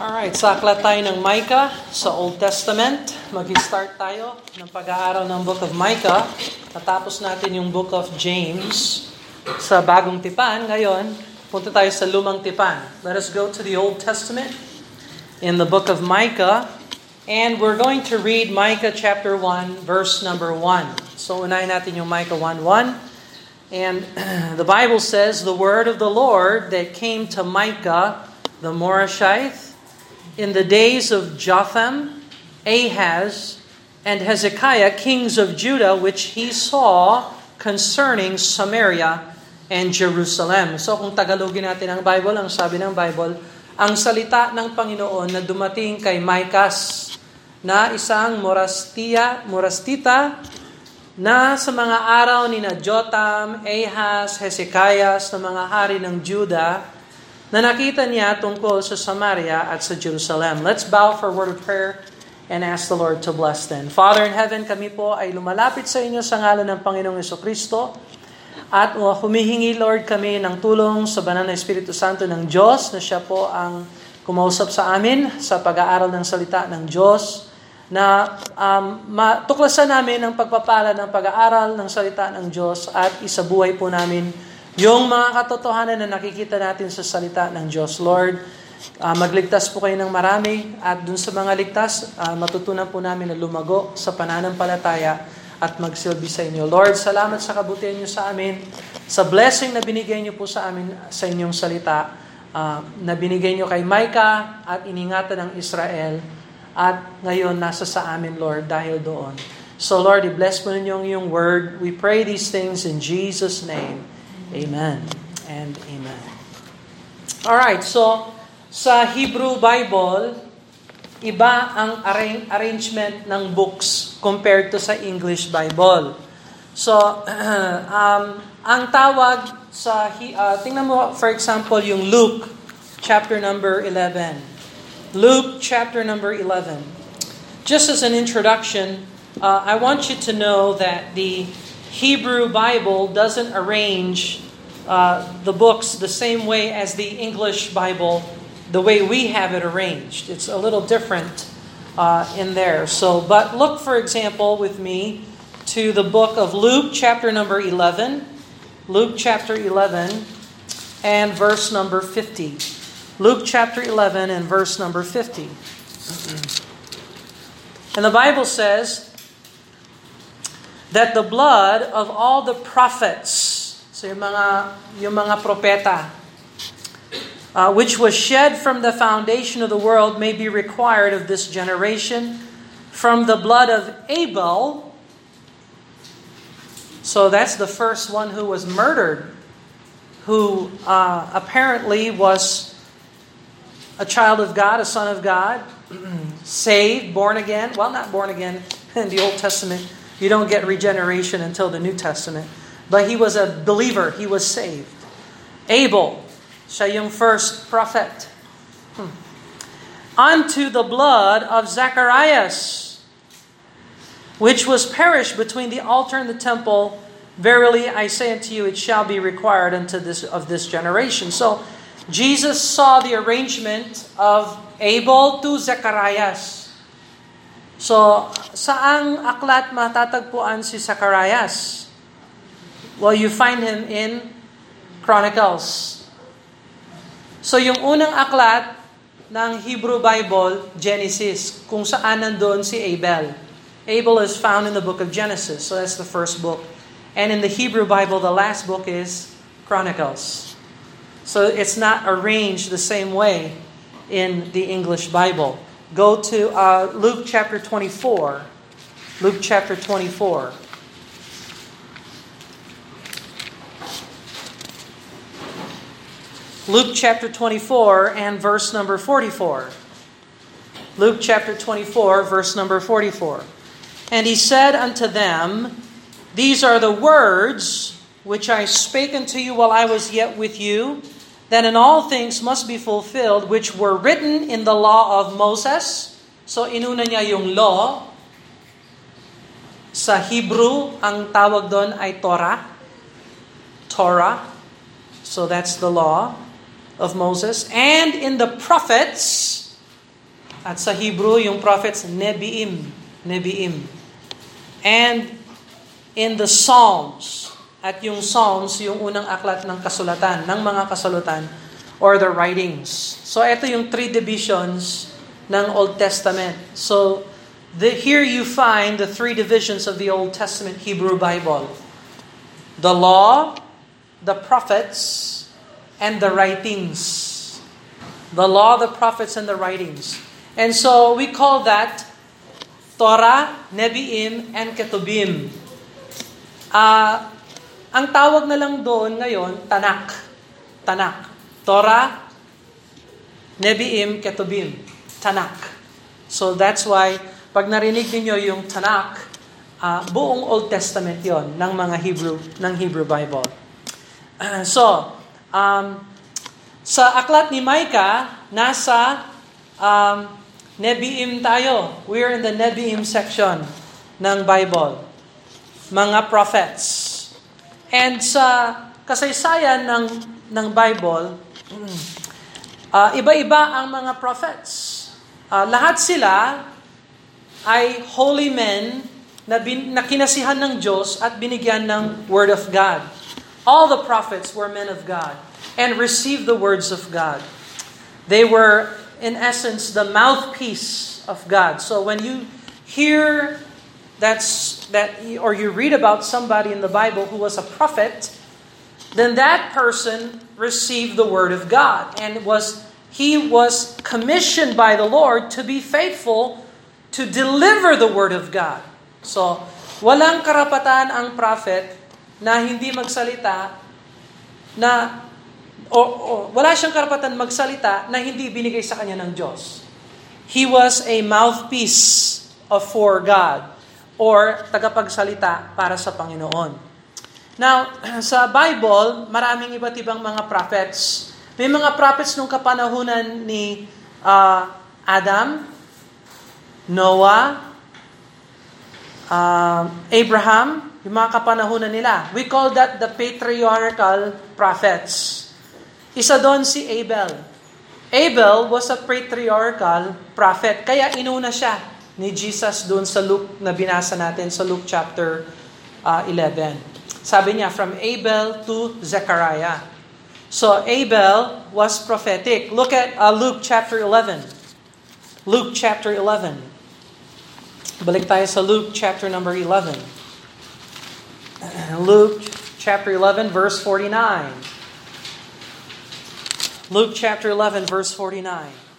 Alright, sa aklat tayo ng Micah sa Old Testament. Mag-start tayo ng pag-aaral ng Book of Micah. Natapos natin yung Book of James sa Bagong Tipan. Ngayon, punta tayo sa Lumang Tipan. Let us go to the Old Testament in the Book of Micah. And we're going to read Micah chapter 1, verse number 1. So unahin natin yung Micah 1.1. And the Bible says, The word of the Lord that came to Micah, the Morashite, in the days of Jotham, Ahaz, and Hezekiah, kings of Judah, which he saw concerning Samaria and Jerusalem. So kung Tagalogin natin ang Bible, ang sabi ng Bible, ang salita ng Panginoon na dumating kay Micas na isang morastia, morastita na sa mga araw ni na Jotam, Ahaz, Hezekiah, na mga hari ng Judah, na nakita niya tungkol sa Samaria at sa Jerusalem. Let's bow for a word of prayer and ask the Lord to bless them. Father in heaven, kami po ay lumalapit sa inyo sa ngalan ng Panginoong Kristo at humihingi, Lord, kami ng tulong sa banal na Espiritu Santo ng Diyos na siya po ang kumausap sa amin sa pag-aaral ng salita ng Diyos na um, matuklasan namin ang pagpapala ng pag-aaral ng salita ng Diyos at isabuhay po namin yung mga katotohanan na nakikita natin sa salita ng Diyos. Lord, uh, magligtas po kayo ng marami at dun sa mga ligtas, uh, matutunan po namin na lumago sa pananampalataya at magsilbi sa inyo. Lord, salamat sa kabutihan niyo sa amin, sa blessing na binigay niyo po sa amin sa inyong salita, uh, na binigay niyo kay Micah at iningatan ng Israel at ngayon nasa sa amin, Lord, dahil doon. So Lord, i-bless mo ninyo yung word. We pray these things in Jesus' name. Amen and amen. All right, so sa Hebrew Bible, iba ang arra- arrangement ng books compared to sa English Bible. So, um, ang tawag sa, uh, tingnan mo for example yung Luke chapter number 11. Luke chapter number 11. Just as an introduction, uh, I want you to know that the Hebrew Bible doesn't arrange uh, the books the same way as the English Bible, the way we have it arranged. It's a little different uh, in there. So, but look, for example, with me to the book of Luke, chapter number 11. Luke chapter 11 and verse number 50. Luke chapter 11 and verse number 50. And the Bible says, that the blood of all the prophets, so yung mga, yung mga propeta, uh, which was shed from the foundation of the world may be required of this generation from the blood of Abel. So that's the first one who was murdered, who uh, apparently was a child of God, a son of God, saved, born again. Well, not born again in the Old Testament you don't get regeneration until the New Testament. But he was a believer. He was saved. Abel, siya yung first prophet. Hmm. Unto the blood of Zacharias, which was perished between the altar and the temple. Verily I say unto you, it shall be required unto this of this generation. So Jesus saw the arrangement of Abel to Zacharias. So, saang aklat matatagpuan si Zacharias? Well, you find him in Chronicles. So, yung unang aklat ng Hebrew Bible, Genesis, kung saan nandun si Abel. Abel is found in the book of Genesis, so that's the first book. And in the Hebrew Bible, the last book is Chronicles. So it's not arranged the same way in the English Bible. Go to uh, Luke chapter 24. Luke chapter 24. Luke chapter 24 and verse number 44. Luke chapter 24, verse number 44. And he said unto them, These are the words which I spake unto you while I was yet with you that in all things must be fulfilled which were written in the law of Moses. So inuna niya yung law. Sa Hebrew, ang tawag doon ay Torah. Torah. So that's the law of Moses. And in the prophets, At sa Hebrew, yung prophets, Nebiim. Nebiim. And in the Psalms, at yung Psalms, yung unang aklat ng kasulatan, ng mga kasulatan, or the writings. So ito yung three divisions ng Old Testament. So the, here you find the three divisions of the Old Testament Hebrew Bible. The law, the prophets, and the writings. The law, the prophets, and the writings. And so we call that Torah, Nebiim, and Ketubim. Uh, ang tawag na lang doon ngayon, Tanak. Tanak. Torah, Nebiim, Ketubim. Tanak. So that's why, pag narinig niyo yung Tanak, uh, buong Old Testament yon ng mga Hebrew, ng Hebrew Bible. Uh, so, um, sa aklat ni Micah, nasa um, Nebiim tayo. We're in the Nebiim section ng Bible. Mga prophets. And sa kasaysayan ng, ng Bible, uh, iba-iba ang mga prophets. Uh, lahat sila ay holy men na, bin, na kinasihan ng Diyos at binigyan ng Word of God. All the prophets were men of God and received the words of God. They were, in essence, the mouthpiece of God. So when you hear that's that or you read about somebody in the Bible who was a prophet, then that person received the word of God and was he was commissioned by the Lord to be faithful to deliver the word of God. So, walang karapatan ang prophet na hindi magsalita na o, o wala siyang karapatan magsalita na hindi binigay sa kanya ng Diyos. He was a mouthpiece of for God or tagapagsalita para sa Panginoon. Now, sa Bible, maraming iba't ibang mga prophets. May mga prophets nung kapanahunan ni uh, Adam, Noah, uh, Abraham, yung mga kapanahunan nila. We call that the patriarchal prophets. Isa doon si Abel. Abel was a patriarchal prophet. Kaya inuna siya ni Jesus doon sa Luke na binasa natin sa Luke chapter uh, 11. Sabi niya, from Abel to Zechariah. So Abel was prophetic. Look at uh, Luke chapter 11. Luke chapter 11. Balik tayo sa Luke chapter number 11. Luke chapter 11 verse 49. Luke chapter 11, verse 49.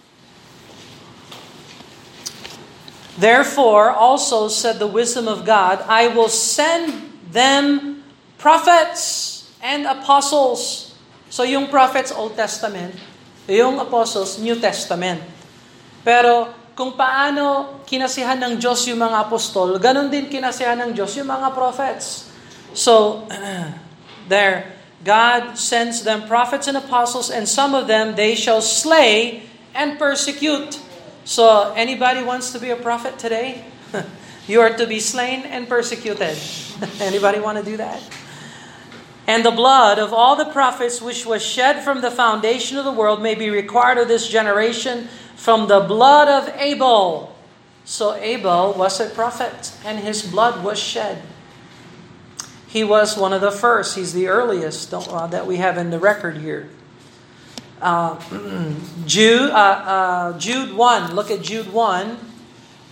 Therefore, also said the wisdom of God, I will send them prophets and apostles. So yung prophets, Old Testament, yung apostles, New Testament. Pero kung paano kinasihan ng Diyos yung mga apostol, ganun din kinasihan ng Diyos yung mga prophets. So, there, God sends them prophets and apostles, and some of them they shall slay and persecute. So, anybody wants to be a prophet today? you are to be slain and persecuted. anybody want to do that? And the blood of all the prophets which was shed from the foundation of the world may be required of this generation from the blood of Abel. So Abel was a prophet, and his blood was shed. He was one of the first. He's the earliest uh, that we have in the record here. Uh, Jude, uh, uh Jude 1. Look at Jude 1,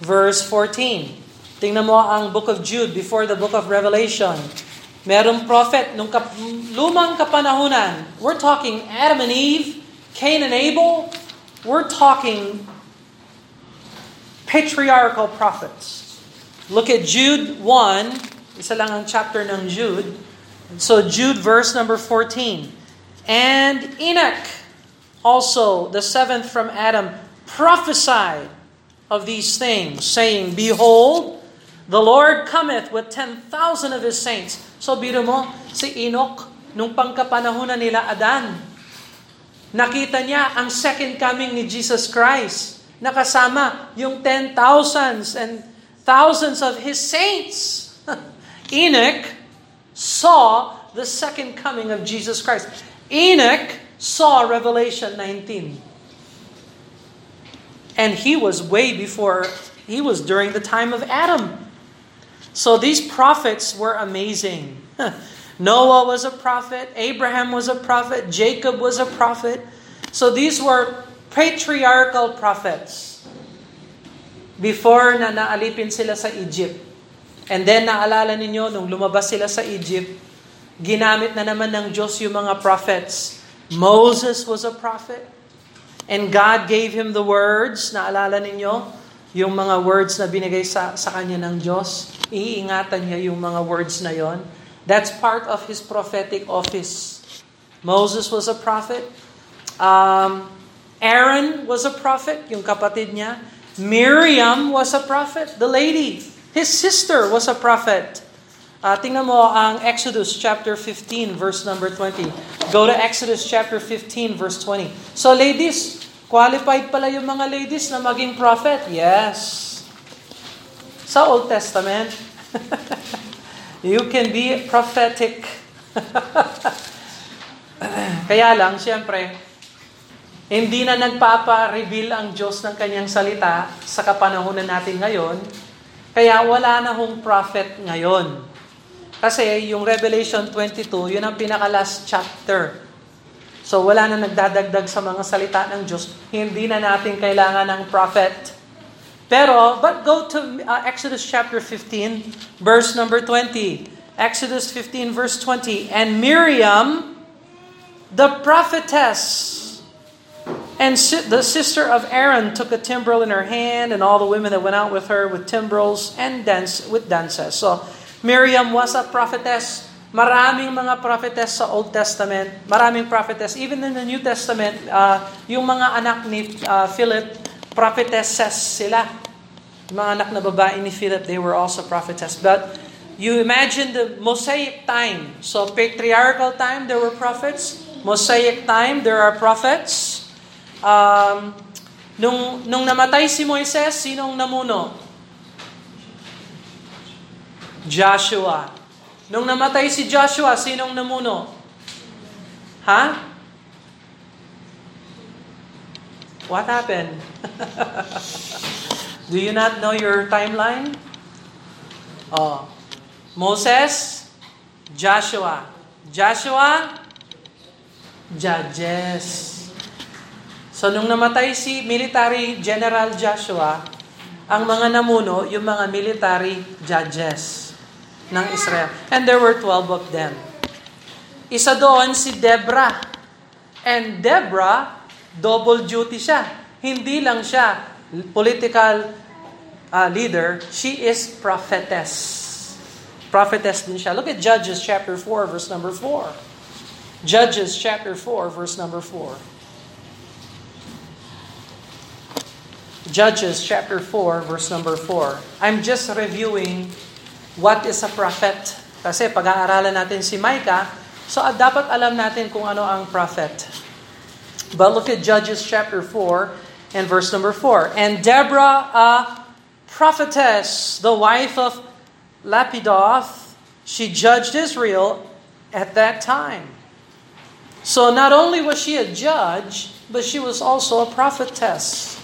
verse 14. Tingnan mo ang book of Jude before the book of Revelation. Merong prophet nung kap- lumang kapanahunan. We're talking Adam and Eve, Cain and Abel. We're talking patriarchal prophets. Look at Jude 1, Isa lang ang chapter ng Jude. So Jude verse number 14. And Enoch, also the seventh from Adam, prophesied of these things, saying, Behold, the Lord cometh with ten thousand of his saints. So biro mo, si Enoch, nung pangkapanahonan nila Adan, nakita niya ang second coming ni Jesus Christ. Nakasama yung ten thousands and thousands of his saints. Enoch saw the second coming of Jesus Christ. Enoch saw Revelation 19. And he was way before, he was during the time of Adam. So these prophets were amazing. Noah was a prophet, Abraham was a prophet, Jacob was a prophet. So these were patriarchal prophets before na naalipin sila sa Egypt. And then naalala ninyo, nung lumabas sila sa Egypt, ginamit na naman ng Diyos yung mga prophets. Moses was a prophet. And God gave him the words. Naalala ninyo? Yung mga words na binigay sa, sa kanya ng Diyos. Iingatan niya yung mga words na yon. That's part of his prophetic office. Moses was a prophet. Um, Aaron was a prophet, yung kapatid niya. Miriam was a prophet, the lady. His sister was a prophet. Uh, tingnan mo ang Exodus chapter 15 verse number 20. Go to Exodus chapter 15 verse 20. So ladies, qualified pala yung mga ladies na maging prophet. Yes. Sa Old Testament, you can be prophetic. Kaya lang, siyempre, hindi na nagpapa-reveal ang Diyos ng kanyang salita sa kapanahonan natin ngayon. Kaya wala na hong prophet ngayon. Kasi yung Revelation 22, yun ang pinaka-last chapter. So wala na nagdadagdag sa mga salita ng Diyos. Hindi na natin kailangan ng prophet. Pero, but go to uh, Exodus chapter 15, verse number 20. Exodus 15, verse 20. And Miriam, the prophetess, and si- the sister of Aaron took a timbrel in her hand, and all the women that went out with her with timbrels and dance with dances. So, Miriam was a prophetess. Maraming mga prophetess sa Old Testament. Maraming prophetess. Even in the New Testament, uh, yung mga anak ni uh, Philip, prophetesses sila. Yung mga anak na babae ni Philip, they were also prophetess. But you imagine the Mosaic time. So patriarchal time, there were prophets. Mosaic time, there are prophets. Um, nung, nung namatay si Moises, sinong namuno? Joshua. Nung namatay si Joshua, sinong namuno? Ha? What happened? Do you not know your timeline? Oh. Moses, Joshua. Joshua, Judges. So nung namatay si military General Joshua, ang mga namuno, yung mga military judges ng Israel. And there were 12 of them. Isa doon si Deborah. And Deborah, double duty siya. Hindi lang siya political uh, leader, she is prophetess. Prophetess din siya. Look at Judges chapter 4 verse number 4. Judges chapter 4 verse number 4. Judges chapter 4 verse number 4. I'm just reviewing what is a prophet. Kasi pag-aaralan natin si Micah, so uh, dapat alam natin kung ano ang prophet. But look at Judges chapter 4 and verse number 4. And Deborah, a prophetess, the wife of Lapidoth, she judged Israel at that time. So not only was she a judge, but she was also a prophetess.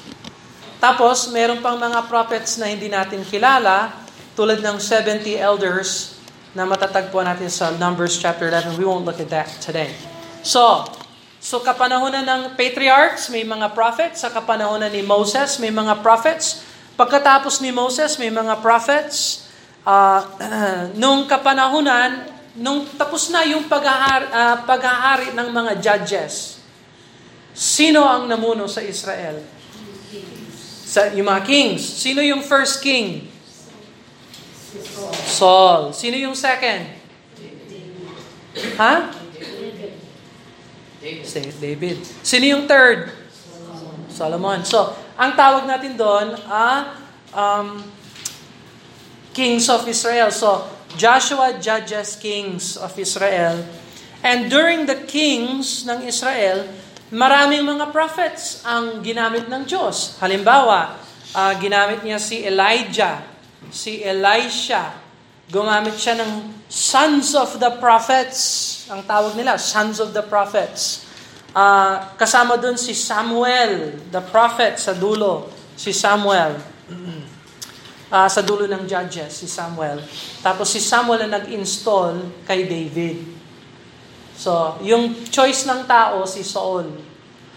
Tapos, meron pang mga prophets na hindi natin kilala, tulad ng 70 elders na matatagpuan natin sa Numbers chapter 11. We won't look at that today. So, so kapanahonan ng patriarchs, may mga prophets. Sa kapanahonan ni Moses, may mga prophets. Pagkatapos ni Moses, may mga prophets. Uh, nung kapanahonan, nung tapos na yung paghahari, uh, paghahari ng mga judges, sino ang namuno sa Israel? Sa, yung mga kings. Sino yung first king? Saul. Sino yung second? Ha? David. Sino yung third? Solomon. So, ang tawag natin doon, ah, um, kings of Israel. So, Joshua judges kings of Israel. And during the kings ng Israel, Maraming mga prophets ang ginamit ng Diyos. Halimbawa, uh, ginamit niya si Elijah, si Elisha. Gumamit siya ng sons of the prophets. Ang tawag nila, sons of the prophets. Uh, kasama dun si Samuel, the prophet sa dulo. si Samuel. Uh, sa dulo ng Judges, si Samuel. Tapos si Samuel ang nag-install kay David. So, yung choice ng tao, si Saul.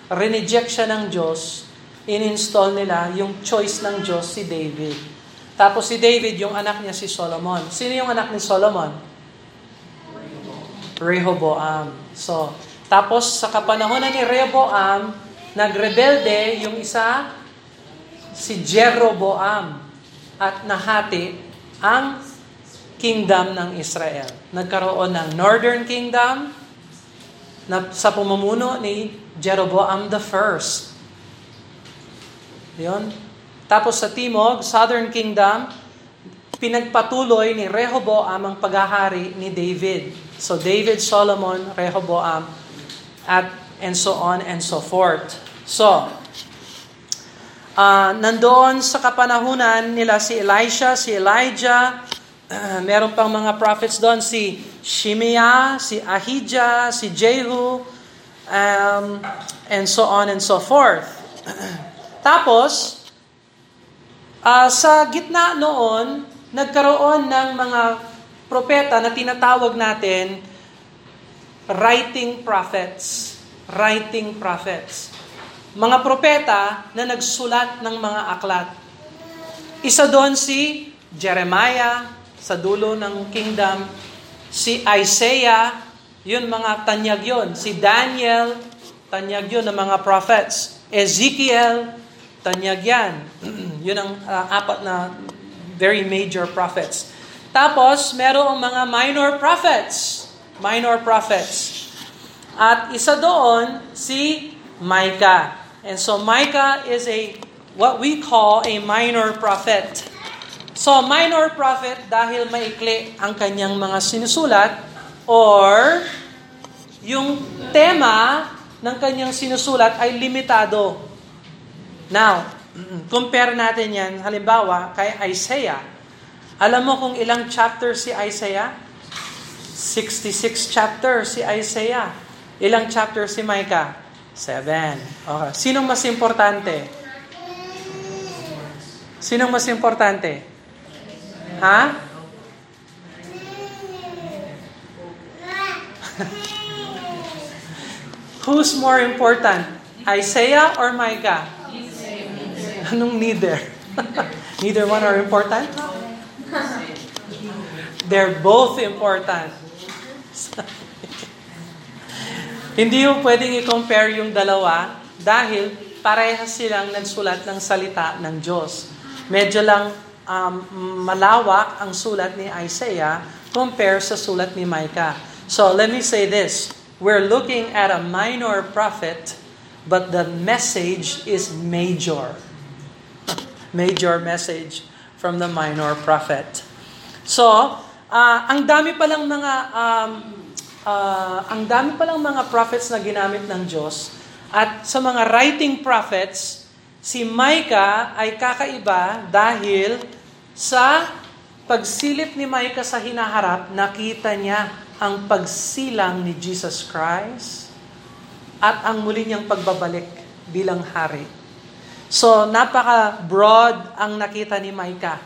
Reneject siya ng Diyos. In-install nila yung choice ng Diyos, si David. Tapos si David, yung anak niya si Solomon. Sino yung anak ni Solomon? Rehoboam. So, tapos sa kapanahonan ni Rehoboam, nagrebelde yung isa, si Jeroboam, at nahati ang kingdom ng Israel. Nagkaroon ng Northern Kingdom na sa pumumuno ni Jeroboam the First. Yun. Tapos sa Timog, Southern Kingdom, pinagpatuloy ni Rehoboam ang paghahari ni David. So David, Solomon, Rehoboam, at and so on and so forth. So, uh, nandoon sa kapanahunan nila si Elisha, si Elijah, uh, meron pang mga prophets doon, si Shimea, si Ahijah, si Jehu, um, and so on and so forth. Tapos, uh, sa gitna noon, nagkaroon ng mga propeta na tinatawag natin writing prophets. Writing prophets. Mga propeta na nagsulat ng mga aklat. Isa doon si Jeremiah sa dulo ng kingdom, si Isaiah, yun mga tanyag yun. Si Daniel, tanyag yun ng mga prophets. Ezekiel, tanyag yan. yun ang uh, apat na very major prophets. Tapos, merong mga minor prophets minor prophets. At isa doon si Micah. And so Micah is a what we call a minor prophet. So minor prophet dahil maikli ang kanyang mga sinusulat or yung tema ng kanyang sinusulat ay limitado. Now, compare natin yan halimbawa kay Isaiah. Alam mo kung ilang chapter si Isaiah? 66 chapter si Isaiah. Ilang chapter si Micah? 7. Okay. Sinong mas importante? Sinong mas importante? Ha? Who's more important? Isaiah or Micah? Anong neither? neither one are important? They're both important. Hindi mo pwedeng i-compare yung dalawa dahil parehas silang nagsulat ng salita ng Diyos. Medyo lang um, malawak ang sulat ni Isaiah compare sa sulat ni Micah. So let me say this. We're looking at a minor prophet, but the message is major. major message from the minor prophet. So, uh, ang dami palang mga um, uh, ang dami palang mga prophets na ginamit ng Diyos. At sa mga writing prophets, si Micah ay kakaiba dahil sa pagsilip ni Micah sa hinaharap, nakita niya ang pagsilang ni Jesus Christ at ang muli niyang pagbabalik bilang hari. So, napaka-broad ang nakita ni Micah.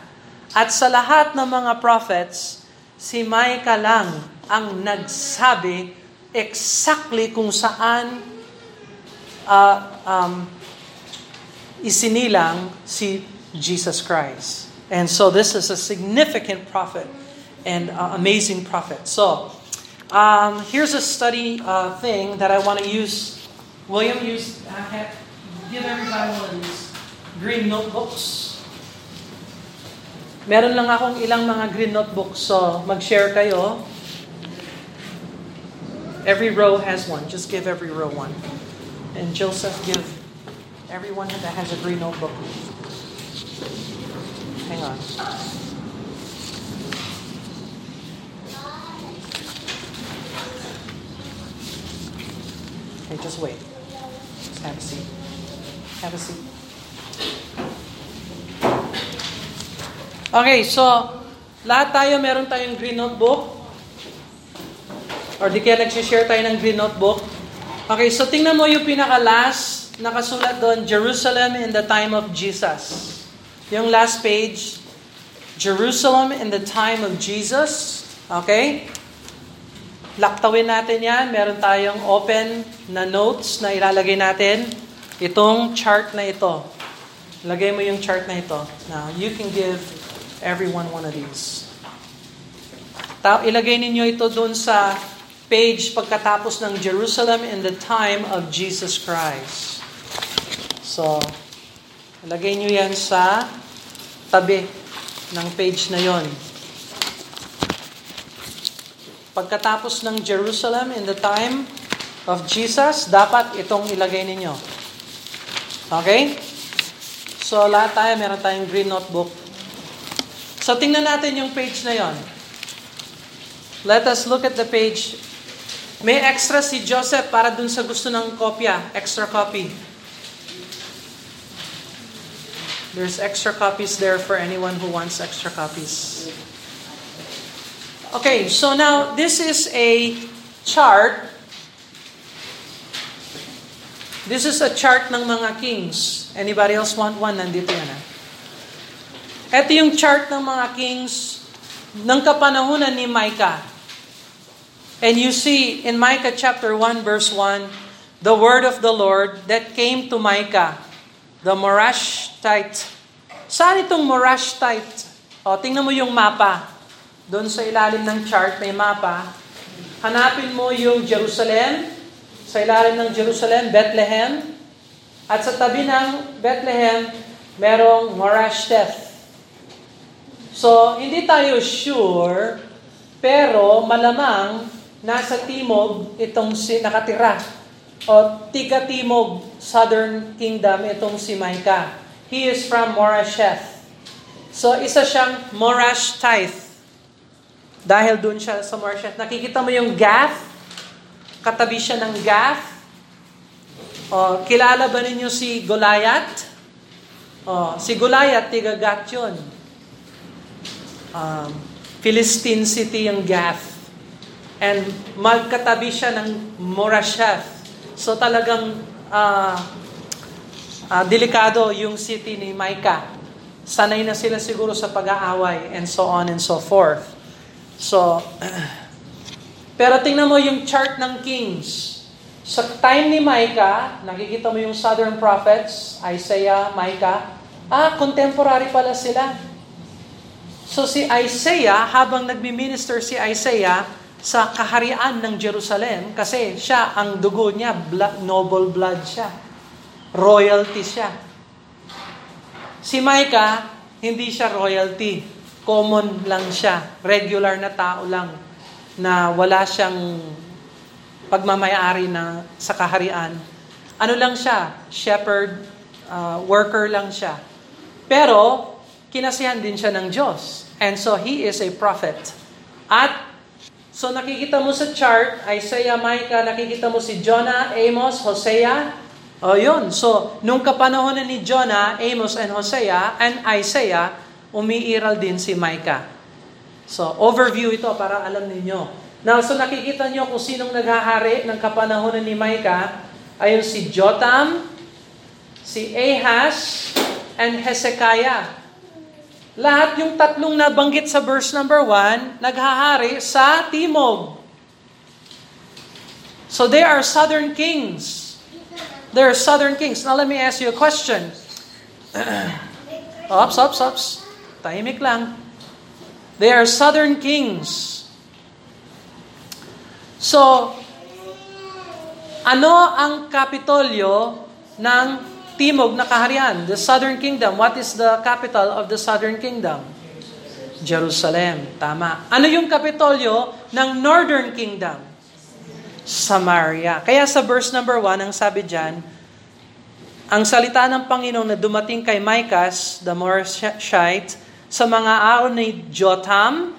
At sa lahat ng mga prophets, si Micah lang ang nagsabi exactly kung saan uh, um, isinilang si Jesus Christ. And so this is a significant prophet and uh, amazing prophet. So um, here's a study uh, thing that I want to use. William, use uh, give everybody one green notebooks. Meron lang akong ilang mga green notebooks, so mag-share kayo. Every row has one. Just give every row one. And Joseph, give everyone that has a green notebook. Hang on. Okay, just wait. Just have a seat. Have a seat. Okay, so lahat tayo meron tayong green notebook. Or di kaya nagsishare tayo ng green notebook. Okay, so tingnan mo yung pinaka-last nakasulat doon, Jerusalem in the time of Jesus. Yung last page, Jerusalem in the time of Jesus. Okay? Laktawin natin yan. Meron tayong open na notes na ilalagay natin. Itong chart na ito. Lagay mo yung chart na ito. Now, you can give everyone one of these. Ta- ilagay ninyo ito doon sa page pagkatapos ng Jerusalem in the time of Jesus Christ. So, ilagay nyo yan sa tabi ng page na yon. Pagkatapos ng Jerusalem in the time of Jesus, dapat itong ilagay ninyo. Okay? So, lahat tayo, meron tayong green notebook. So, tingnan natin yung page na yon. Let us look at the page. May extra si Joseph para dun sa gusto ng kopya, extra copy. There's extra copies there for anyone who wants extra copies. Okay, so now this is a chart. This is a chart ng mga kings. Anybody else want one? Nandito yan. Ha? Ito yung chart ng mga kings ng kapanahunan ni Micah. And you see in Micah chapter 1 verse 1, the word of the Lord that came to Micah, the Morashtite. Saan itong Morashtite? O, tingnan mo yung mapa. Doon sa ilalim ng chart, may mapa. Hanapin mo yung Jerusalem. Sa ilalim ng Jerusalem, Bethlehem. At sa tabi ng Bethlehem, merong Morashteth. So, hindi tayo sure, pero malamang nasa timog itong si nakatira. O tiga-timog, Southern Kingdom, itong si Micah. He is from Morasheth. So, isa siyang Morashtite. Dahil doon siya sa Morasheth. Nakikita mo yung Gath? Katabi siya ng Gath. O, kilala ba ninyo si Goliath? O, si Goliath, tiga Gath yun. Um, Philistine city yung Gath. And magkatabi siya ng Morasheth. So talagang uh, uh, delikado yung city ni Micah. Sanay na sila siguro sa pag-aaway and so on and so forth. So, pero tingnan mo yung chart ng kings. Sa time ni Micah, nakikita mo yung southern prophets, Isaiah, Micah, ah, contemporary pala sila. So si Isaiah, habang nagmi-minister si Isaiah sa kaharian ng Jerusalem, kasi siya, ang dugo niya, blood, noble blood siya. Royalty siya. Si Micah, hindi siya royalty. Common lang siya. Regular na tao lang na wala siyang pagmamayari na sa kaharian. Ano lang siya? Shepherd, uh, worker lang siya. Pero, kinasihan din siya ng Diyos. And so, he is a prophet. At, so nakikita mo sa chart, Isaiah, Micah, nakikita mo si Jonah, Amos, Hosea. O yun. So, nung kapanahon ni Jonah, Amos, and Hosea, and Isaiah, umiiral din si Micah. So, overview ito para alam ninyo. Now, so nakikita nyo kung sinong naghahari ng kapanahonan ni Micah, ayun si Jotam, si Ahaz, and Hezekiah. Lahat yung tatlong nabanggit sa verse number 1, naghahari sa timog. So they are southern kings. They are southern kings. Now let me ask you a question. ops, ops, ops. Tahimik lang. They are southern kings. So, ano ang kapitolyo ng Timog na kaharian? The Southern Kingdom. What is the capital of the Southern Kingdom? Jerusalem. Tama. Ano yung kapitolyo ng Northern Kingdom? Samaria. Kaya sa verse number 1, ang sabi dyan, ang salita ng Panginoon na dumating kay Micah, the Morashite, sa mga araw ni Jotam,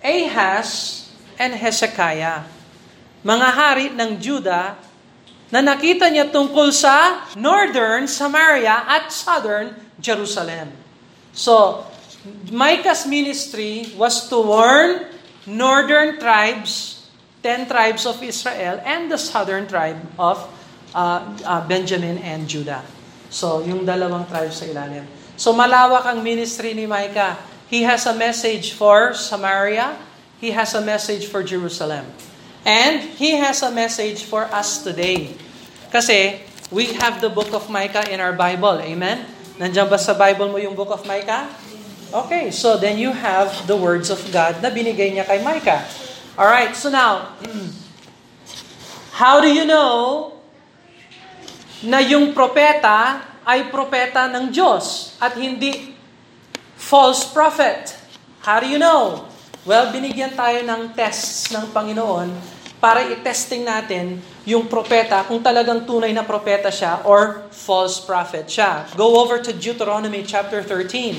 Ahaz, and Hezekiah. Mga hari ng Juda na nakita niya tungkol sa northern Samaria at southern Jerusalem. So, Micah's ministry was to warn northern tribes, ten tribes of Israel, and the southern tribe of uh, uh, Benjamin and Judah. So, yung dalawang tribes sa ilalim. So, malawak ang ministry ni Micah. He has a message for Samaria. He has a message for Jerusalem. And he has a message for us today. Kasi, we have the book of Micah in our Bible. Amen? Nandiyan ba sa Bible mo yung book of Micah? Okay, so then you have the words of God na binigay niya kay Micah. Alright, so now, how do you know na yung propeta ay propeta ng Diyos at hindi false prophet. How do you know? Well, binigyan tayo ng tests ng Panginoon para i-testing natin yung propeta kung talagang tunay na propeta siya or false prophet siya. Go over to Deuteronomy chapter 13.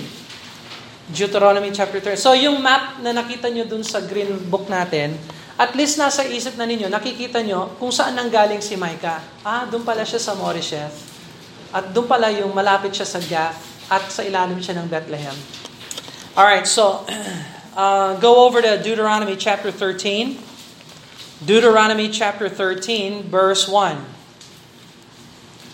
Deuteronomy chapter 13. So yung map na nakita nyo dun sa green book natin, at least nasa isip na ninyo, nakikita nyo kung saan nanggaling si Micah. Ah, doon pala siya sa Morisheth. At doon pala yung malapit siya sa Gath at sa ilalim siya ng Bethlehem. Alright, so uh, go over to Deuteronomy chapter 13. Deuteronomy chapter 13, verse 1.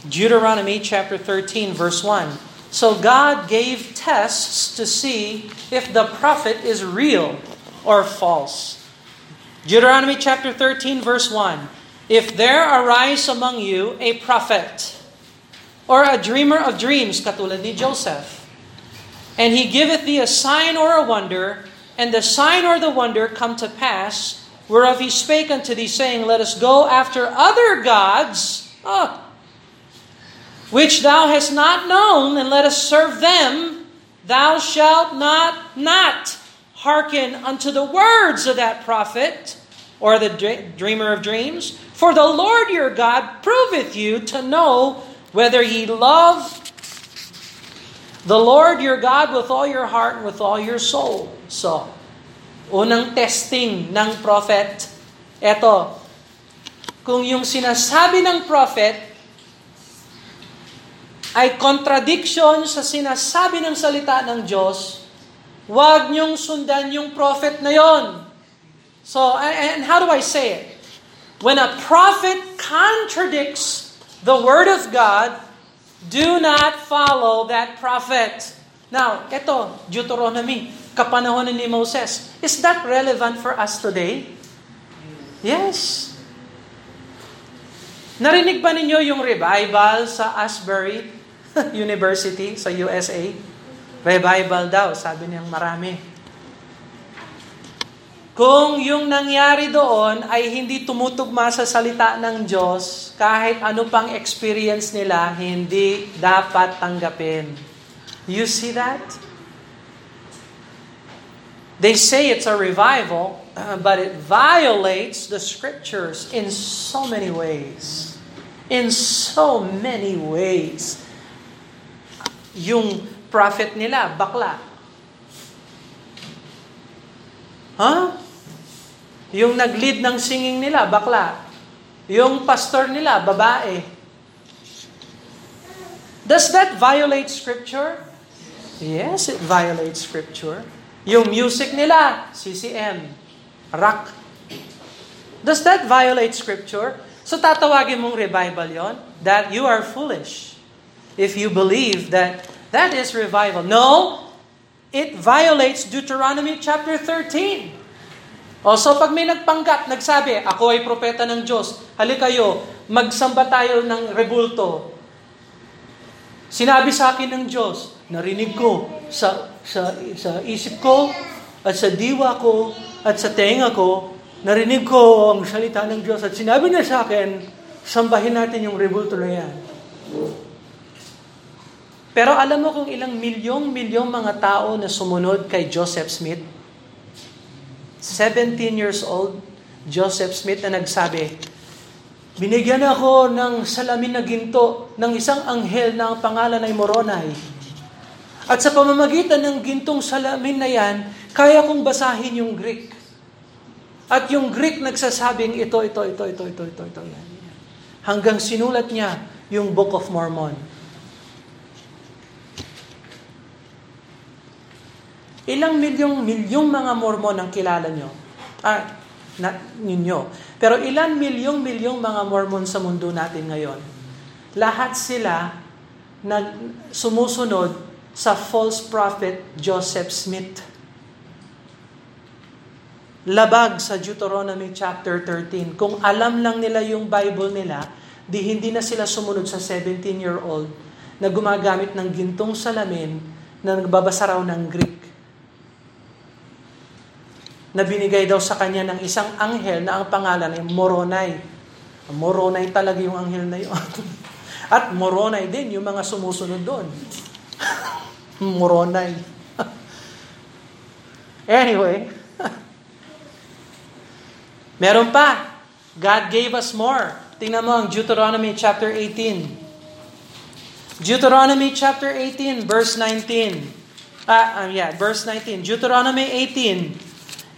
Deuteronomy chapter 13, verse 1. So God gave tests to see if the prophet is real or false. Deuteronomy chapter 13, verse 1. If there arise among you a prophet, or a dreamer of dreams, katulad ni Joseph. And he giveth thee a sign or a wonder, and the sign or the wonder come to pass, whereof he spake unto thee, saying, Let us go after other gods, oh, which thou hast not known, and let us serve them. Thou shalt not not hearken unto the words of that prophet, or the dreamer of dreams. For the Lord your God proveth you to know whether ye love the Lord your God with all your heart and with all your soul. So, unang testing ng prophet, eto, kung yung sinasabi ng prophet ay contradiction sa sinasabi ng salita ng Diyos, huwag niyong sundan yung prophet na yon. So, and how do I say it? When a prophet contradicts the Word of God, do not follow that prophet. Now, ito, Deuteronomy, kapanahon ni Moses. Is that relevant for us today? Yes. Narinig ba ninyo yung revival sa Asbury University sa USA? Revival daw, sabi niyang marami. Kung yung nangyari doon ay hindi tumutugma sa salita ng Diyos, kahit ano pang experience nila, hindi dapat tanggapin. You see that? They say it's a revival, but it violates the scriptures in so many ways. In so many ways. Yung prophet nila, bakla. Huh? Yung nag-lead ng singing nila, bakla. Yung pastor nila, babae. Does that violate Scripture? Yes, it violates Scripture. Yung music nila, CCM, rock. Does that violate Scripture? So tatawagin mong revival yon? That you are foolish if you believe that that is revival. No, it violates Deuteronomy chapter 13. O so pag may nagpanggap, nagsabi, ako ay propeta ng Diyos, hali kayo, magsamba tayo ng rebulto. Sinabi sa akin ng Diyos, narinig ko sa, sa, sa isip ko, at sa diwa ko, at sa tenga ko, narinig ko ang salita ng Diyos, at sinabi niya sa akin, sambahin natin yung rebulto na yan. Pero alam mo kung ilang milyong-milyong mga tao na sumunod kay Joseph Smith? 17 years old, Joseph Smith na nagsabi, Binigyan ako ng salamin na ginto ng isang anghel na ang pangalan ay Moronay. At sa pamamagitan ng gintong salamin na yan, kaya kong basahin yung Greek. At yung Greek nagsasabing ito, ito, ito, ito, ito, ito, ito, yan. Hanggang sinulat niya yung Book of Mormon. Ilang milyong milyong mga Mormon ang kilala nyo? Ah, na, ninyo. Pero ilan milyong-milyong mga Mormon sa mundo natin ngayon? Lahat sila nag sumusunod sa false prophet Joseph Smith. Labag sa Deuteronomy chapter 13. Kung alam lang nila yung Bible nila, di hindi na sila sumunod sa 17-year-old na gumagamit ng gintong salamin na nagbabasa raw ng Greek na binigay daw sa kanya ng isang anghel na ang pangalan ay Moronay. Moronay talaga yung anghel na yun. At Moronay din yung mga sumusunod doon. Moronay. anyway, meron pa. God gave us more. Tingnan mo ang Deuteronomy chapter 18. Deuteronomy chapter 18, verse 19. Ah, uh, yeah, verse 19. Deuteronomy 18,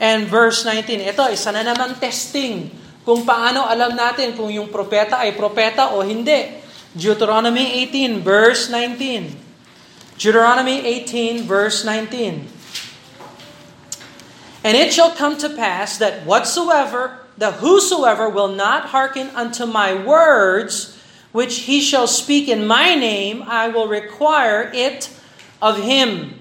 and verse 19. Ito, isa na naman testing kung paano alam natin kung yung propeta ay propeta o hindi. Deuteronomy 18, verse 19. Deuteronomy 18, verse 19. And it shall come to pass that whatsoever, that whosoever will not hearken unto my words, which he shall speak in my name, I will require it of him.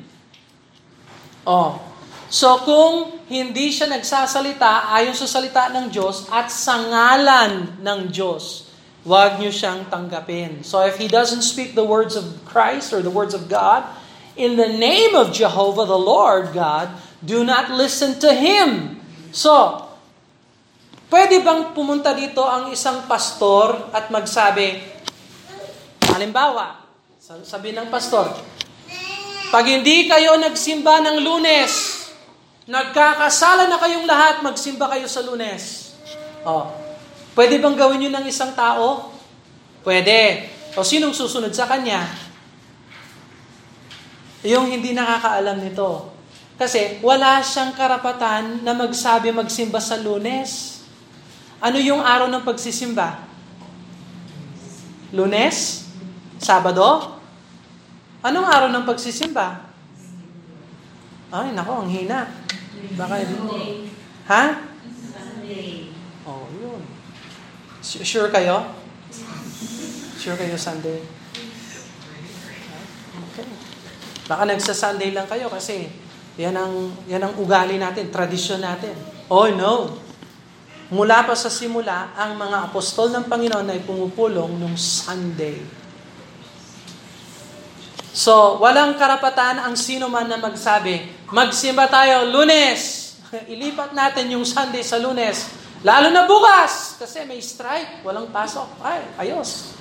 Oh, So kung hindi siya nagsasalita ayon sa salita ng Diyos at sa ngalan ng Diyos, huwag niyo siyang tanggapin. So if he doesn't speak the words of Christ or the words of God, in the name of Jehovah the Lord God, do not listen to him. So, pwede bang pumunta dito ang isang pastor at magsabi, halimbawa, sabi ng pastor, pag hindi kayo nagsimba ng lunes, Nagkakasala na kayong lahat, magsimba kayo sa lunes. Oh. Pwede bang gawin yun ng isang tao? Pwede. O sinong susunod sa kanya? Yung hindi nakakaalam nito. Kasi wala siyang karapatan na magsabi magsimba sa lunes. Ano yung araw ng pagsisimba? Lunes? Sabado? Anong araw ng pagsisimba? Ay, nako, ang hina. Baka hindi. Ha? Sunday. Oh, yun. Sure kayo? Sure kayo Sunday? Okay. Baka nagsa-Sunday lang kayo kasi yan ang, yan ang ugali natin, tradisyon natin. Oh no. Mula pa sa simula, ang mga apostol ng Panginoon ay pumupulong nung Sunday. So, walang karapatan ang sino man na magsabi, magsimba tayo lunes. Ilipat natin yung Sunday sa lunes. Lalo na bukas, kasi may strike, walang pasok. Ay, ayos.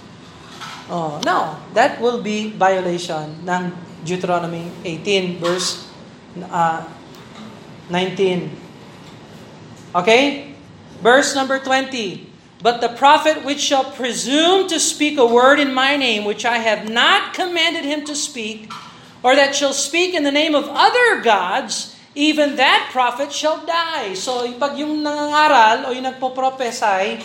Oh, no, that will be violation ng Deuteronomy 18 verse uh, 19. Okay? Verse number 20. But the prophet which shall presume to speak a word in my name, which I have not commanded him to speak, or that shall speak in the name of other gods, even that prophet shall die. So, pag yung nangangaral o yung nagpo-prophesy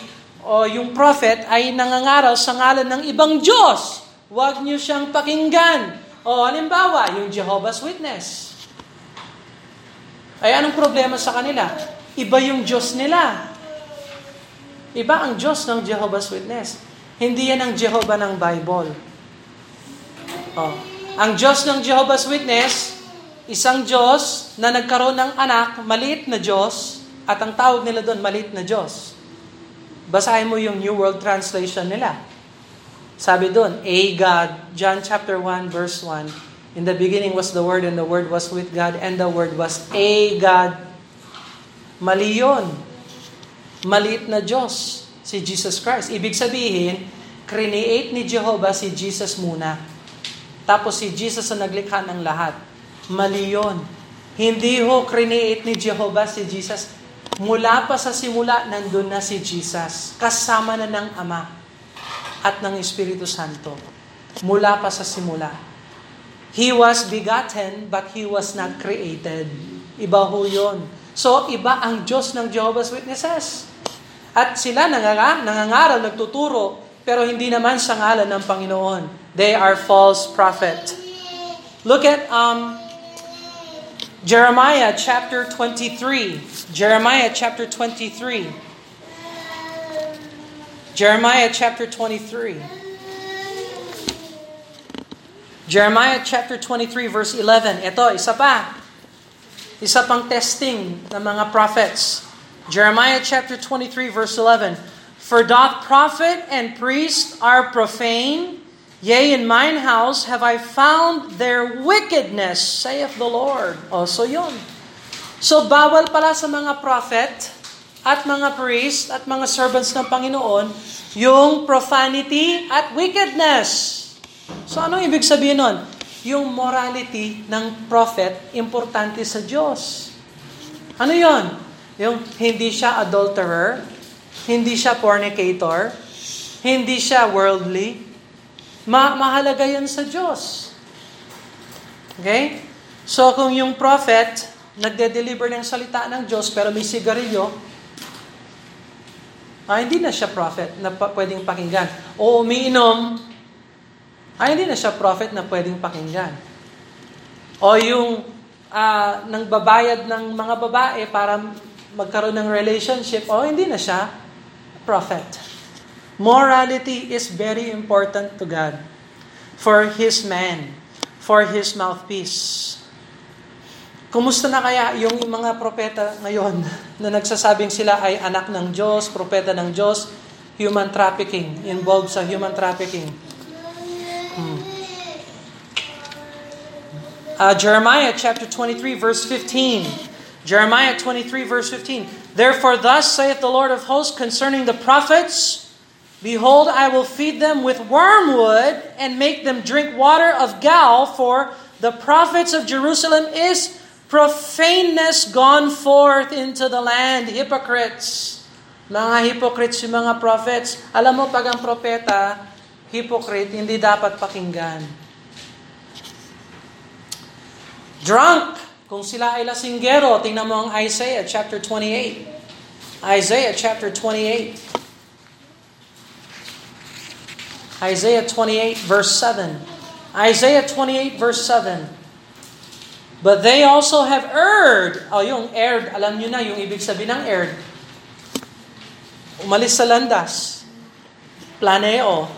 o yung prophet ay nangangaral sa ngalan ng ibang Diyos, huwag niyo siyang pakinggan. O halimbawa, yung Jehovah's Witness. Ay anong problema sa kanila? Iba yung Diyos nila. Iba ang Diyos ng Jehovah's Witness. Hindi yan ang Jehovah ng Bible. Oh. Ang Diyos ng Jehovah's Witness, isang Diyos na nagkaroon ng anak, maliit na Diyos, at ang tawag nila doon, maliit na Diyos. Basahin mo yung New World Translation nila. Sabi doon, A God, John chapter 1 verse 1, In the beginning was the Word, and the Word was with God, and the Word was a God. Mali yun maliit na Diyos, si Jesus Christ. Ibig sabihin, create ni Jehovah si Jesus muna. Tapos si Jesus ang naglikha ng lahat. Mali yun. Hindi ho create ni Jehovah si Jesus. Mula pa sa simula, nandun na si Jesus. Kasama na ng Ama at ng Espiritu Santo. Mula pa sa simula. He was begotten, but He was not created. Iba ho yun. So, iba ang Diyos ng Jehovah's Witnesses. At sila nangangaral, nagtuturo, pero hindi naman sa ngalan ng Panginoon. They are false prophet. Look at um, Jeremiah chapter 23. Jeremiah chapter 23. Jeremiah chapter 23. Jeremiah chapter 23 verse 11. Ito, isa pa. Isa pang testing ng mga prophets. Jeremiah chapter 23 verse 11. For doth prophet and priest are profane, Yea, in mine house have I found their wickedness, saith the Lord. O, so yun. So, bawal pala sa mga prophet at mga priest at mga servants ng Panginoon yung profanity at wickedness. So, anong ibig sabihin nun? Yung morality ng prophet, importante sa Diyos. Ano yon? Yung hindi siya adulterer, hindi siya fornicator, hindi siya worldly, Ma mahalaga yan sa Diyos. Okay? So kung yung prophet, nagde-deliver ng salita ng Diyos pero may sigarilyo, ah, hindi na siya prophet na pa- pwedeng pakinggan. O umiinom, ah, hindi na siya prophet na pwedeng pakinggan. O yung ah, nang babayad ng mga babae para magkaroon ng relationship, o hindi na siya prophet. Morality is very important to God for His man, for His mouthpiece. Kumusta na kaya yung mga propeta ngayon na nagsasabing sila ay anak ng Diyos, propeta ng Diyos, human trafficking, involved sa human trafficking. Hmm. Uh, Jeremiah chapter 23 verse 15. Jeremiah 23 verse 15. Therefore thus saith the Lord of hosts concerning the prophets, Behold, I will feed them with wormwood and make them drink water of gall, for the prophets of Jerusalem is profaneness gone forth into the land. Hypocrites. Mga hypocrites yung mga prophets. Alam mo, pag ang propeta, hypocrite, hindi dapat pakinggan. Drunk. Kung sila ay lasinggero, tingnan mo ang Isaiah chapter 28. Isaiah chapter 28. Isaiah 28 verse 7. Isaiah 28 verse 7. But they also have erred. O oh, yung erred, alam nyo na yung ibig sabihin ng erred. Umalis sa landas. Planeo.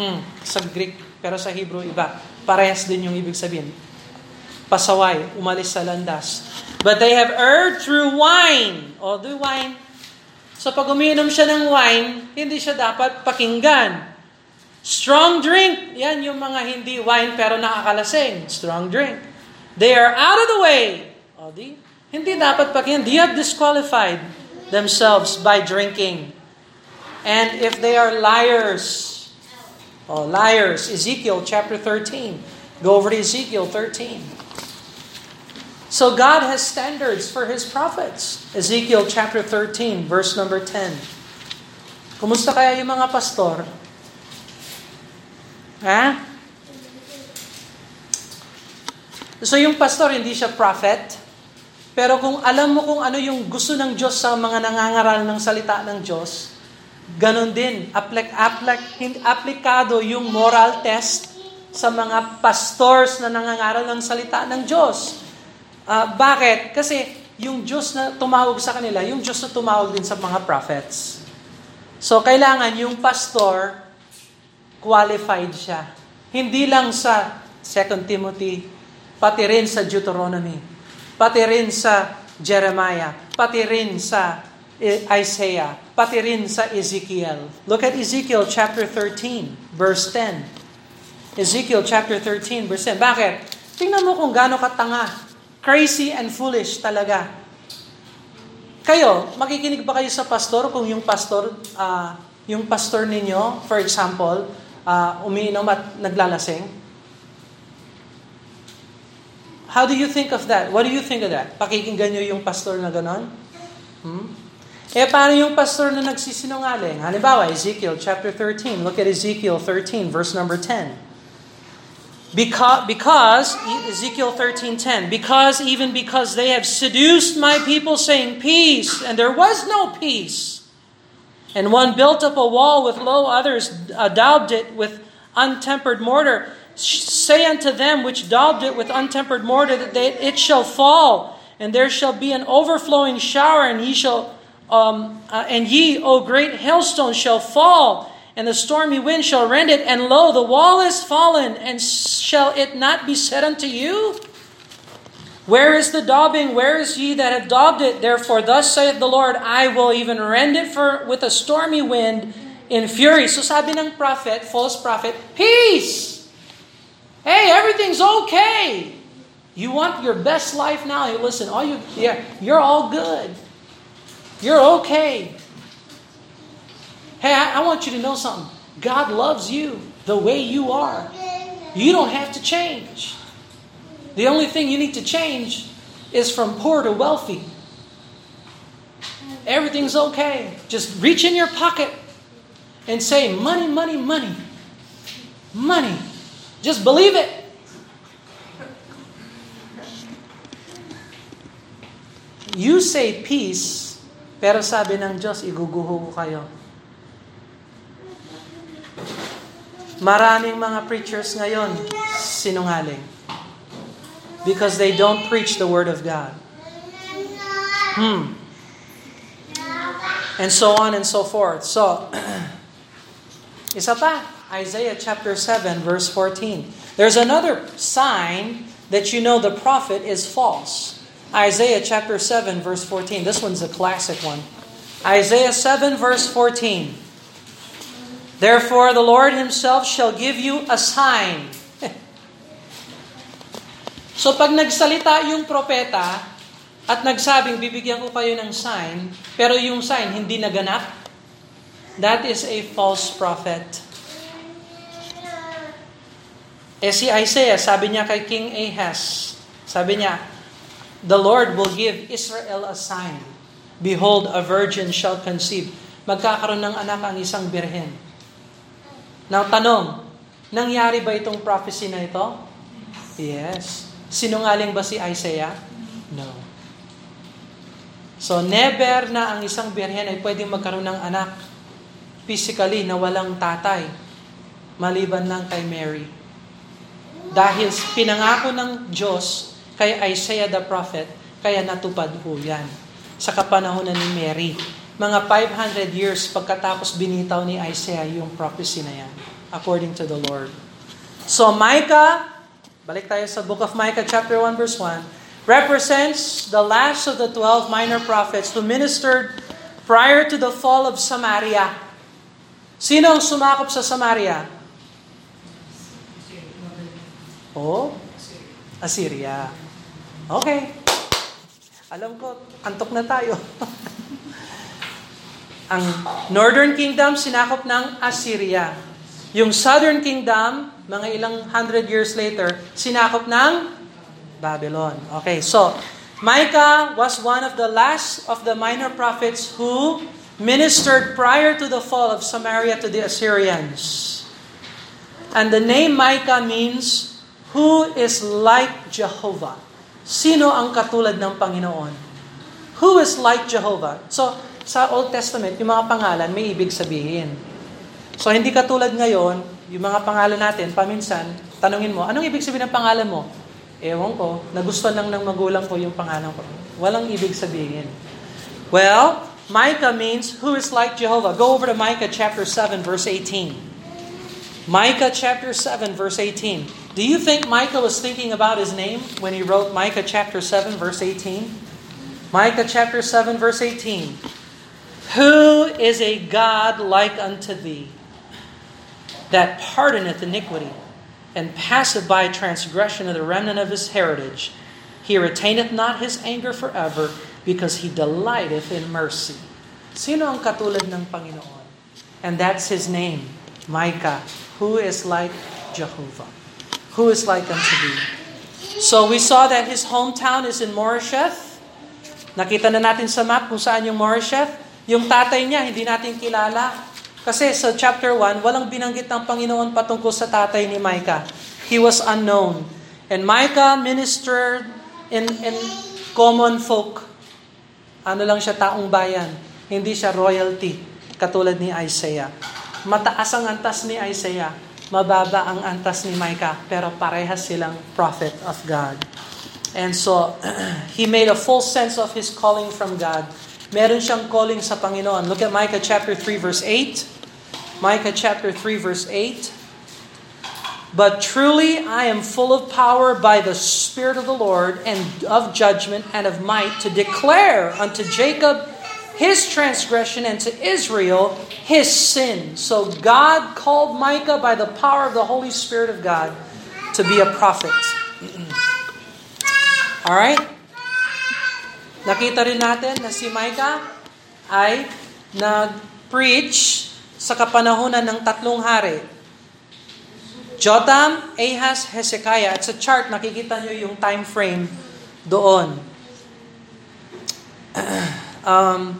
Hmm, sa Greek, pero sa Hebrew iba. Parehas din yung ibig sabihin. Pasaway, umalis sa landas. But they have erred through wine. O, oh, do wine. So pag umiinom siya ng wine, hindi siya dapat pakinggan. Strong drink. Yan yung mga hindi wine pero nakakalasing. Strong drink. They are out of the way. O di, hindi dapat pakinggan. They have disqualified themselves by drinking. And if they are liars, oh, liars, Ezekiel chapter 13. Go over to Ezekiel 13. So God has standards for His prophets. Ezekiel chapter 13, verse number 10. Kumusta kaya yung mga pastor? Ha? So yung pastor, hindi siya prophet. Pero kung alam mo kung ano yung gusto ng Diyos sa mga nangangaral ng salita ng Diyos, ganon din, aplik, aplik, aplikado yung moral test sa mga pastors na nangangaral ng salita ng Diyos. Uh, bakit? Kasi yung Diyos na tumawag sa kanila, yung Diyos na tumawag din sa mga prophets. So kailangan yung pastor qualified siya. Hindi lang sa 2 Timothy, pati rin sa Deuteronomy, pati rin sa Jeremiah, pati rin sa Isaiah, pati rin sa Ezekiel. Look at Ezekiel chapter 13, verse 10. Ezekiel chapter 13, verse 10. Bakit? Tingnan mo kung gaano katanga. Crazy and foolish talaga. Kayo, makikinig ba kayo sa pastor kung yung pastor, uh, yung pastor ninyo, for example, uh, umiinom at naglalasing? How do you think of that? What do you think of that? Pakikinggan nyo yung pastor na ganon? Hmm? Eh, paano yung pastor na nagsisinungaling? Halimbawa, Ezekiel chapter 13. Look at Ezekiel 13, verse number 10. Because, because Ezekiel 13:10 because even because they have seduced my people saying peace and there was no peace and one built up a wall with low, others daubed it with untempered mortar. say unto them which daubed it with untempered mortar that they, it shall fall, and there shall be an overflowing shower, and shall um, uh, and ye, O great hailstones, shall fall, and the stormy wind shall rend it, and lo, the wall is fallen, and shall it not be said unto you? Where is the daubing? Where is ye that have daubed it? Therefore, thus saith the Lord, I will even rend it for with a stormy wind in fury. So sabi ng prophet, false prophet, peace! Hey, everything's okay. You want your best life now? You listen, all you yeah, you're all good. You're okay. Hey, I, I want you to know something. God loves you the way you are. You don't have to change. The only thing you need to change is from poor to wealthy. Everything's okay. Just reach in your pocket and say, Money, money, money. Money. Just believe it. You say peace pero sabi ng Diyos, iguguho ko kayo. Maraming mga preachers ngayon, sinungaling. Because they don't preach the Word of God. Hmm. And so on and so forth. So, isa pa, Isaiah chapter 7, verse 14. There's another sign that you know the prophet is false. Isaiah chapter 7, verse 14. This one's a classic one. Isaiah 7, verse 14. Therefore, the Lord Himself shall give you a sign. So, pag nagsalita yung propeta at nagsabing, bibigyan ko kayo ng sign, pero yung sign hindi naganap, that is a false prophet. Eh si Isaiah, sabi niya kay King Ahaz, sabi niya, The Lord will give Israel a sign. Behold, a virgin shall conceive. Magkakaroon ng anak ang isang birhen. Now, tanong, nangyari ba itong prophecy na ito? Yes. Sinungaling ba si Isaiah? No. So, never na ang isang birhen ay pwedeng magkaroon ng anak physically na walang tatay, maliban lang kay Mary. Dahil pinangako ng Diyos kay Isaiah the prophet, kaya natupad po yan sa kapanahonan ni Mary. Mga 500 years pagkatapos binitaw ni Isaiah yung prophecy na yan, according to the Lord. So Micah, balik tayo sa book of Micah chapter 1 verse 1, represents the last of the 12 minor prophets who ministered prior to the fall of Samaria. Sino ang sumakop sa Samaria? Oh, Assyria. Okay. Alam ko, antok na tayo. Ang Northern Kingdom sinakop ng Assyria. Yung Southern Kingdom, mga ilang hundred years later, sinakop ng Babylon. Okay, so Micah was one of the last of the minor prophets who ministered prior to the fall of Samaria to the Assyrians. And the name Micah means, who is like Jehovah. Sino ang katulad ng Panginoon? Who is like Jehovah? So, sa Old Testament, yung mga pangalan may ibig sabihin. So, hindi katulad ngayon, yung mga pangalan natin, paminsan, tanungin mo, anong ibig sabihin ng pangalan mo? Ewan ko, nagustuhan lang ng magulang ko yung pangalan ko. Walang ibig sabihin. Well, Micah means, who is like Jehovah? Go over to Micah chapter 7, verse 18. Micah chapter 7, verse 18. Do you think Micah was thinking about his name when he wrote Micah chapter 7, verse 18? Micah chapter 7, verse 18. Who is a God like unto thee, that pardoneth iniquity, and passeth by transgression of the remnant of his heritage? He retaineth not his anger forever, because he delighteth in mercy. Sino ang katulad ng Panginoon? And that's his name, Micah who is like Jehovah, who is like unto thee. So we saw that his hometown is in Moresheth. Nakita na natin sa map kung saan yung Moresheth. Yung tatay niya, hindi natin kilala. Kasi sa chapter 1, walang binanggit ng Panginoon patungkol sa tatay ni Micah. He was unknown. And Micah ministered in, in common folk. Ano lang siya, taong bayan. Hindi siya royalty, katulad ni Isaiah. Mataas ang antas ni Isaiah. mababa ang antas ni Micah, pero parehas silang prophet of God. And so, he made a full sense of his calling from God. Meron siyang calling sa Panginoon. Look at Micah chapter 3 verse 8. Micah chapter 3 verse 8. But truly I am full of power by the Spirit of the Lord and of judgment and of might to declare unto Jacob his transgression and to Israel his sin. So God called Micah by the power of the Holy Spirit of God to be a prophet. Alright? Nakita rin natin na si Micah ay nag-preach sa kapanahunan ng tatlong hari. Jotham, Ahaz, Hezekiah. At sa chart, nakikita nyo yung time frame doon. um,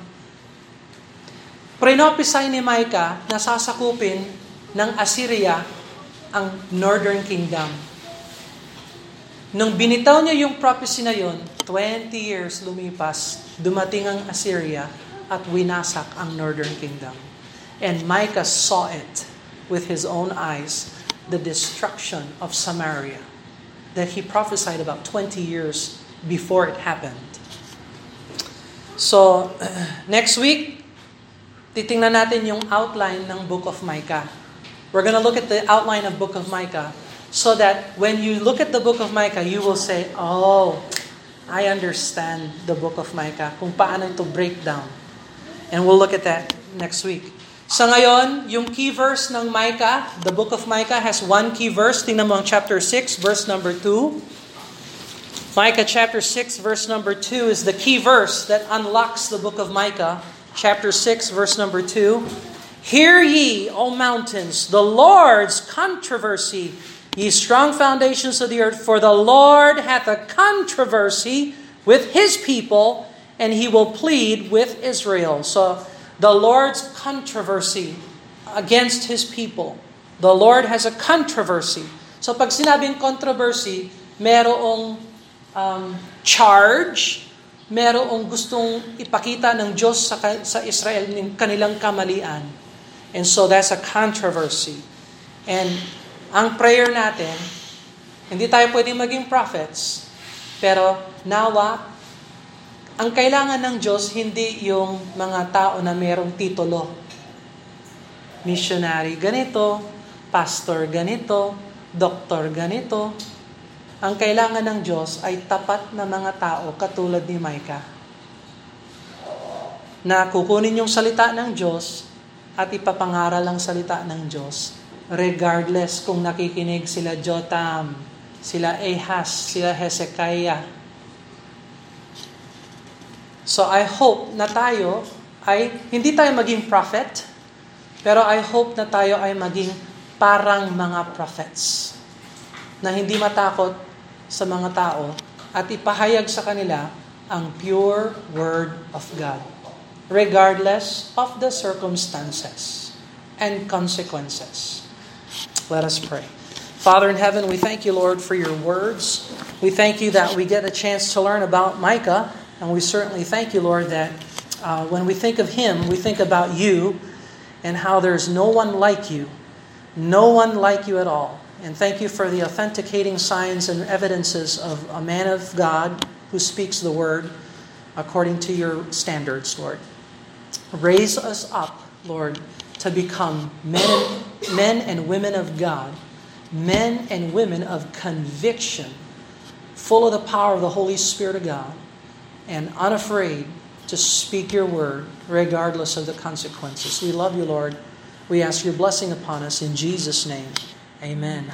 Prenopisay ni Micah na sasakupin ng Assyria ang Northern Kingdom. Nung binitaw niya yung prophecy na yon, 20 years lumipas, dumating ang Assyria at winasak ang Northern Kingdom. And Micah saw it with his own eyes, the destruction of Samaria that he prophesied about 20 years before it happened. So, next week, titingnan natin yung outline ng Book of Micah. We're going to look at the outline of Book of Micah so that when you look at the Book of Micah, you will say, oh, I understand the Book of Micah, kung paano ito break down. And we'll look at that next week. Sa ngayon, yung key verse ng Micah, the Book of Micah has one key verse. Tingnan mo ang chapter 6, verse number 2. Micah chapter 6, verse number 2 is the key verse that unlocks the Book of Micah chapter 6, verse number 2. Hear ye, O mountains, the Lord's controversy, ye strong foundations of the earth, for the Lord hath a controversy with his people, and he will plead with Israel. So, the Lord's controversy against his people. The Lord has a controversy. So, pag sinabing controversy, merong um, charge, merong gustong ipakita ng Diyos sa, sa Israel ng kanilang kamalian. And so that's a controversy. And ang prayer natin, hindi tayo pwedeng maging prophets, pero nawa, ang kailangan ng Diyos hindi yung mga tao na merong titulo. Missionary ganito, pastor ganito, doktor ganito, ang kailangan ng Diyos ay tapat na mga tao katulad ni Micah. Na kukunin yung salita ng Diyos at ipapangaral ang salita ng Diyos regardless kung nakikinig sila Jotam, sila Ahaz, sila Hezekiah. So I hope na tayo ay hindi tayo maging prophet, pero I hope na tayo ay maging parang mga prophets na hindi matakot sa mga tao at ipahayag sa kanila ang pure Word of God, regardless of the circumstances and consequences. Let us pray. Father in heaven, we thank you, Lord, for your words. We thank you that we get a chance to learn about Micah, and we certainly thank you, Lord, that uh, when we think of him, we think about you and how there's no one like you, no one like you at all. And thank you for the authenticating signs and evidences of a man of God who speaks the word according to your standards, Lord. Raise us up, Lord, to become men and, men and women of God, men and women of conviction, full of the power of the Holy Spirit of God, and unafraid to speak your word regardless of the consequences. We love you, Lord. We ask your blessing upon us in Jesus' name. Amen.